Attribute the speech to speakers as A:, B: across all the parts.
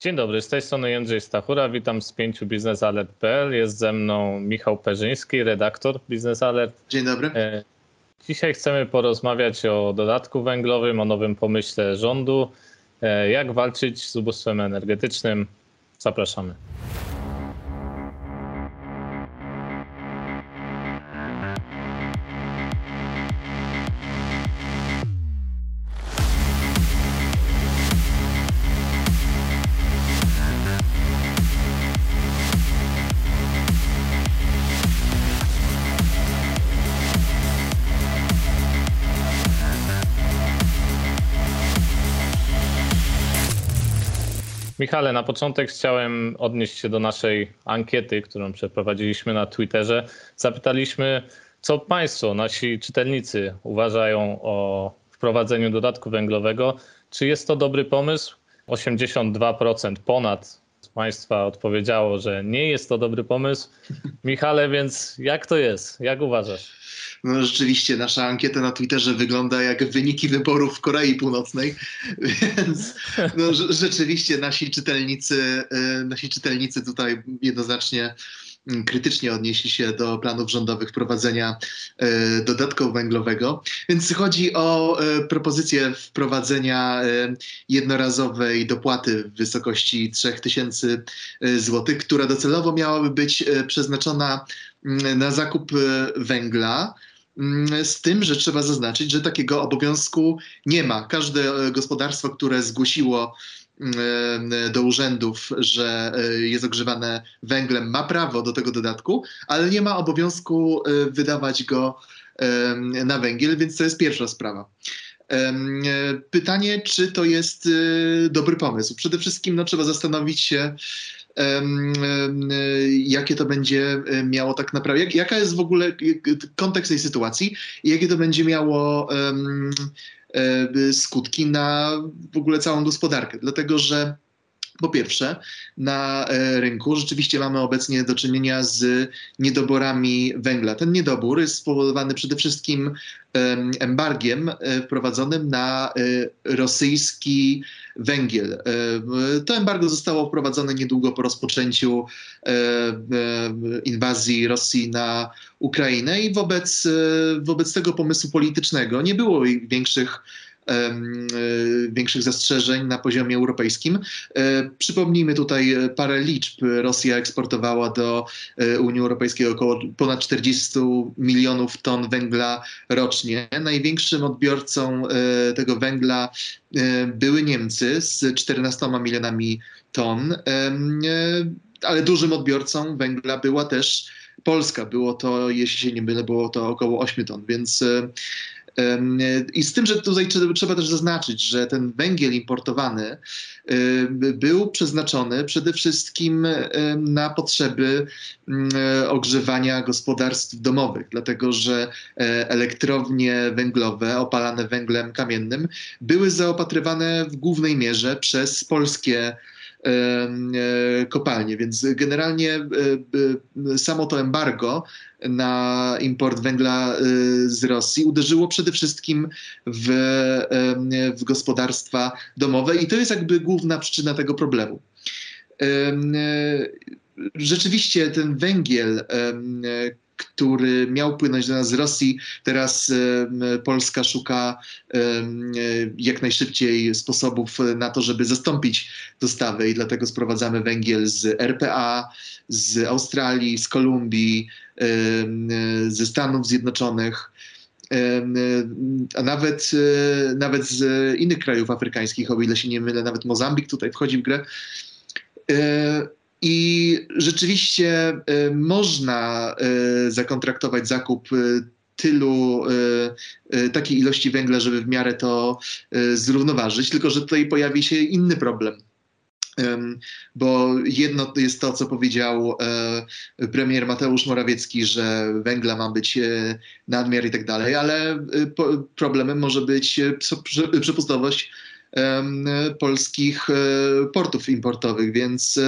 A: Dzień dobry, z tej strony Jędrzej Stachura, witam z pięciu biznesalert.pl. Jest ze mną Michał Perzyński, redaktor Biznes Alert.
B: Dzień dobry.
A: E, dzisiaj chcemy porozmawiać o dodatku węglowym, o nowym pomyśle rządu, e, jak walczyć z ubóstwem energetycznym. Zapraszamy. Michale, na początek chciałem odnieść się do naszej ankiety, którą przeprowadziliśmy na Twitterze. Zapytaliśmy, co Państwo, nasi czytelnicy, uważają o wprowadzeniu dodatku węglowego. Czy jest to dobry pomysł? 82% ponad z Państwa odpowiedziało, że nie jest to dobry pomysł. Michale, więc jak to jest? Jak uważasz?
B: No rzeczywiście, nasza ankieta na Twitterze wygląda jak wyniki wyborów w Korei Północnej, więc no, rzeczywiście nasi czytelnicy, y, nasi czytelnicy tutaj jednoznacznie krytycznie odnieśli się do planów rządowych wprowadzenia y, dodatku węglowego. Więc chodzi o y, propozycję wprowadzenia jednorazowej dopłaty w wysokości 3000 zł, która docelowo miałaby być przeznaczona mm, na zakup węgla Mm, z tym, że trzeba zaznaczyć, że takiego obowiązku nie ma. Każde e, gospodarstwo, które zgłosiło mm, e, do urzędów, że e, jest ogrzewane węglem, ma prawo do tego dodatku, ale nie ma obowiązku wydawać go na węgiel, więc to jest pierwsza sprawa. Pytanie, czy to jest dobry pomysł? Przede wszystkim no, trzeba zastanowić się, jakie to będzie miało tak naprawdę, jak, jaka jest w ogóle kontekst tej sytuacji i jakie to będzie miało e, skutki na w ogóle całą gospodarkę. Dlatego, że po pierwsze, na e, rynku rzeczywiście mamy obecnie do czynienia z niedoborami węgla. Ten niedobór jest spowodowany przede wszystkim embargiem e, wprowadzonym na e, rosyjski węgiel. To embargo zostało wprowadzone niedługo po rozpoczęciu inwazji Rosji na Ukrainę i wobec, wobec tego pomysłu politycznego nie było większych większych zastrzeżeń na poziomie europejskim. E, przypomnijmy tutaj parę liczb. Rosja eksportowała do e, Unii Europejskiej około ponad 40 milionów ton węgla rocznie. Największym odbiorcą tego węgla były Niemcy z 14 milionami ton, ale dużym odbiorcą węgla była też Polska. Było to, jeśli się nie mylę, było to około 8 ton, więc i z tym, że tutaj trzeba też zaznaczyć, że ten węgiel importowany był przeznaczony przede wszystkim na potrzeby mm, ogrzewania gospodarstw domowych, dlatego że e, elektrownie węglowe opalane węglem kamiennym były zaopatrywane w głównej mierze przez polskie kopalnie. Więc generalnie e, e, samo to embargo na import węgla z Rosji uderzyło przede wszystkim w, w gospodarstwa domowe i to jest jakby główna przyczyna tego problemu. Rzeczywiście ten węgiel, który miał płynąć do nas z Rosji. Teraz Polska szuka jak najszybciej sposobów na to, żeby zastąpić dostawę i dlatego sprowadzamy węgiel z RPA, z Australii, z Kolumbii, ze Stanów Zjednoczonych a nawet, e, nawet z innych krajów afrykańskich, o ile się nie mylę, nawet Mozambik tutaj wchodzi w grę. I rzeczywiście y, można y, zakontraktować zakup y, tylu, takiej ilości węgla, żeby w miarę to zrównoważyć, tylko że tutaj pojawi się inny problem. Bo jedno jest to, co powiedział premier Mateusz Morawiecki, że węgla ma być nadmiar i tak dalej, ale problemem może być przepustowość polskich e, portów importowych, więc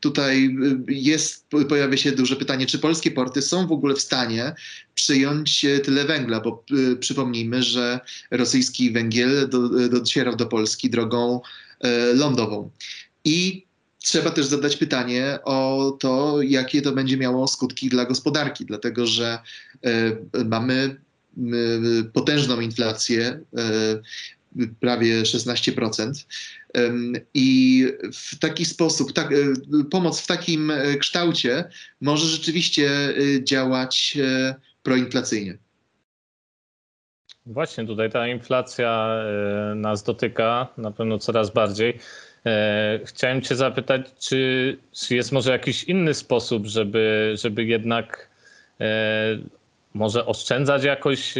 B: tutaj jest, pojawia się duże pytanie, czy polskie porty są w ogóle w stanie przyjąć e, tyle węgla, bo e, przypomnijmy, że rosyjski węgiel do, docierał do Polski drogą lądową. I trzeba też zadać pytanie o to, jakie to będzie miało skutki dla gospodarki, dlatego że mamy potężną inflację, prawie 16%. I w taki sposób, tak, e, pomoc w takim e, kształcie może rzeczywiście e, działać proinflacyjnie.
A: Właśnie tutaj ta inflacja nas dotyka na pewno coraz bardziej. Chciałem Cię zapytać, czy, jest może jakiś inny sposób, żeby, żeby jednak może oszczędzać jakoś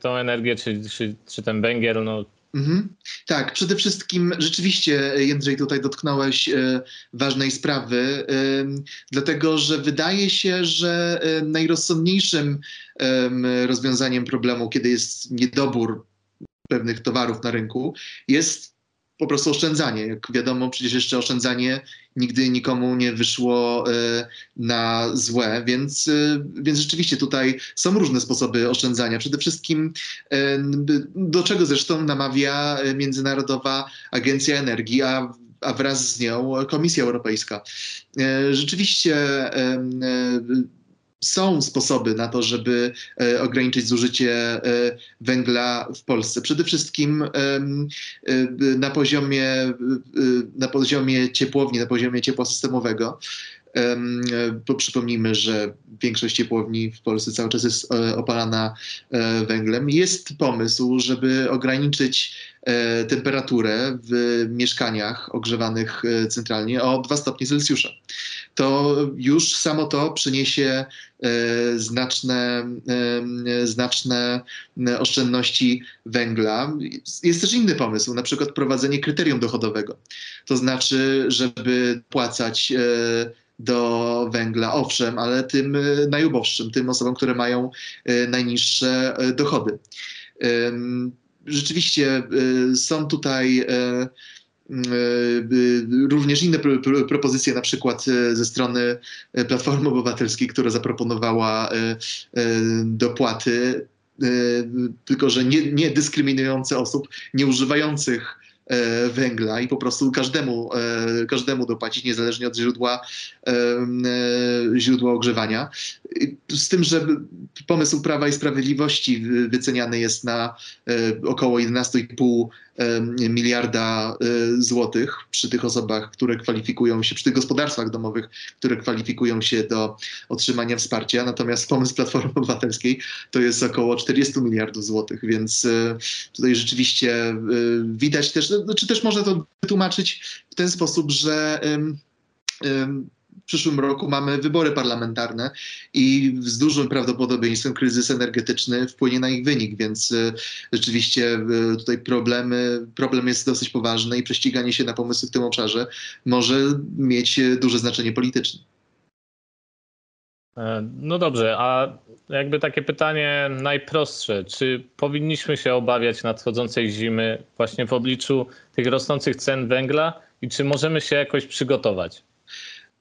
A: tą energię, czy, czy, czy ten węgiel, no,
B: Mhm. Tak, przede wszystkim rzeczywiście, Jędrzej, tutaj dotknąłeś e, ważnej sprawy, e, dlatego że wydaje się, że e, najrozsądniejszym rozwiązaniem problemu, kiedy jest niedobór pewnych towarów na rynku, jest po prostu oszczędzanie. Jak wiadomo, przecież jeszcze oszczędzanie nigdy nikomu nie wyszło e, na złe, więc, e, więc rzeczywiście tutaj są różne sposoby oszczędzania. Przede wszystkim e, do czego zresztą namawia Międzynarodowa Agencja Energii, a a wraz z nią Komisja Europejska. Rzeczywiście są sposoby na to, żeby e, ograniczyć zużycie e, węgla w Polsce. Przede wszystkim e, na poziomie, na poziomie ciepłowni, na poziomie ciepła systemowego. Bo przypomnijmy, że większość ciepłowni w Polsce cały czas jest opalana węglem. Jest pomysł, żeby ograniczyć temperaturę w mieszkaniach ogrzewanych centralnie o 2 stopnie Celsjusza to już samo to przyniesie e, znaczne, e, znaczne oszczędności węgla. Jest też inny pomysł, na przykład prowadzenie kryterium dochodowego. To znaczy, żeby płacać e, do węgla, owszem, ale tym najuboższym, tym osobom, które mają najniższe dochody. Rzeczywiście są tutaj E, również inne propozycje, na przykład e, ze strony e, Platformy Obywatelskiej, która zaproponowała dopłaty, tylko że nie, nie dyskryminujące osób nieużywających E, węgla i po prostu każdemu, e, każdemu dopłacić, niezależnie od źródła, e, źródła ogrzewania. Z tym, że pomysł Prawa i Sprawiedliwości wyceniany jest na około 11,5 miliarda złotych przy tych osobach, które kwalifikują się, przy tych gospodarstwach domowych, które kwalifikują się do otrzymania wsparcia. Natomiast pomysł Platformy Obywatelskiej to jest około 40 miliardów złotych, więc tutaj rzeczywiście widać też, czy znaczy też można to wytłumaczyć w ten sposób, że w przyszłym roku mamy wybory parlamentarne i z dużym prawdopodobieństwem kryzys energetyczny wpłynie na ich wynik, więc e, rzeczywiście e, tutaj problemy, problem jest dosyć poważny i prześciganie się na pomysły w tym obszarze może mieć duże znaczenie polityczne.
A: E, no dobrze, a jakby takie pytanie najprostsze. Czy powinniśmy się obawiać nadchodzącej zimy właśnie w obliczu tych rosnących cen węgla i czy możemy się jakoś przygotować?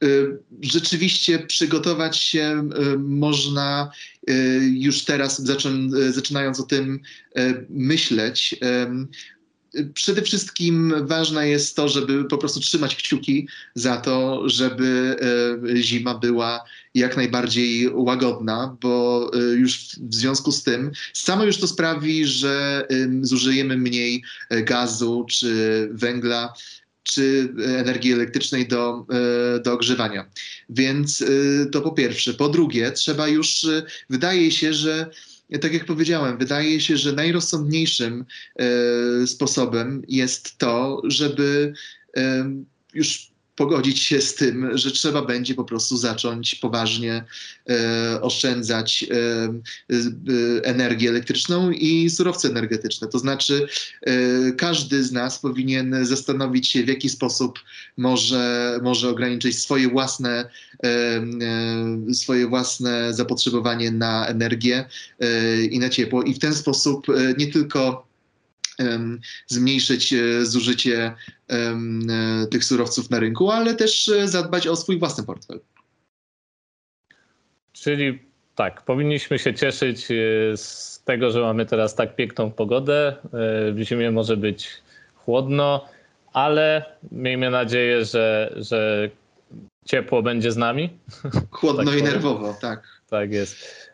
B: Y, rzeczywiście przygotować się y, można y, już teraz, zaczynając o tym myśleć. Przede wszystkim ważne jest to, żeby po prostu trzymać kciuki za to, żeby zima była jak najbardziej łagodna, bo już w związku z tym samo już to sprawi, że zużyjemy mniej gazu czy węgla czy energii elektrycznej do, e, do ogrzewania. Więc e, to po pierwsze. Po drugie, trzeba już, e, wydaje się, że tak jak powiedziałem, wydaje się, że najrozsądniejszym sposobem jest to, żeby już pogodzić się z tym, że trzeba będzie po prostu zacząć poważnie e, oszczędzać e, e, energię elektryczną i surowce energetyczne. To znaczy, e, każdy z nas powinien zastanowić się, w jaki sposób może, może ograniczyć swoje własne, e, e, swoje własne zapotrzebowanie na energię i na ciepło, i w ten sposób nie tylko zmniejszyć e, zużycie e, tych surowców na rynku, ale też e, zadbać o swój własny portfel.
A: Czyli tak, powinniśmy się cieszyć z tego, że mamy teraz tak piękną pogodę. W zimie może być chłodno, ale miejmy nadzieję, że, że ciepło będzie z nami.
B: Chłodno
A: Tak
B: i
A: powiem.
B: nerwowo, tak.
A: Tak jest.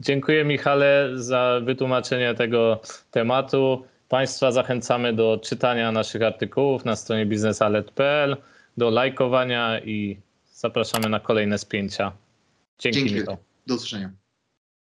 A: Dziękuję Michale za wytłumaczenie tego tematu. Państwa zachęcamy do czytania naszych artykułów na stronie biznesalert.pl, do lajkowania i zapraszamy na kolejne spięcia. Dzięki
B: Dzięki.
A: Michał.
B: Do usłyszenia.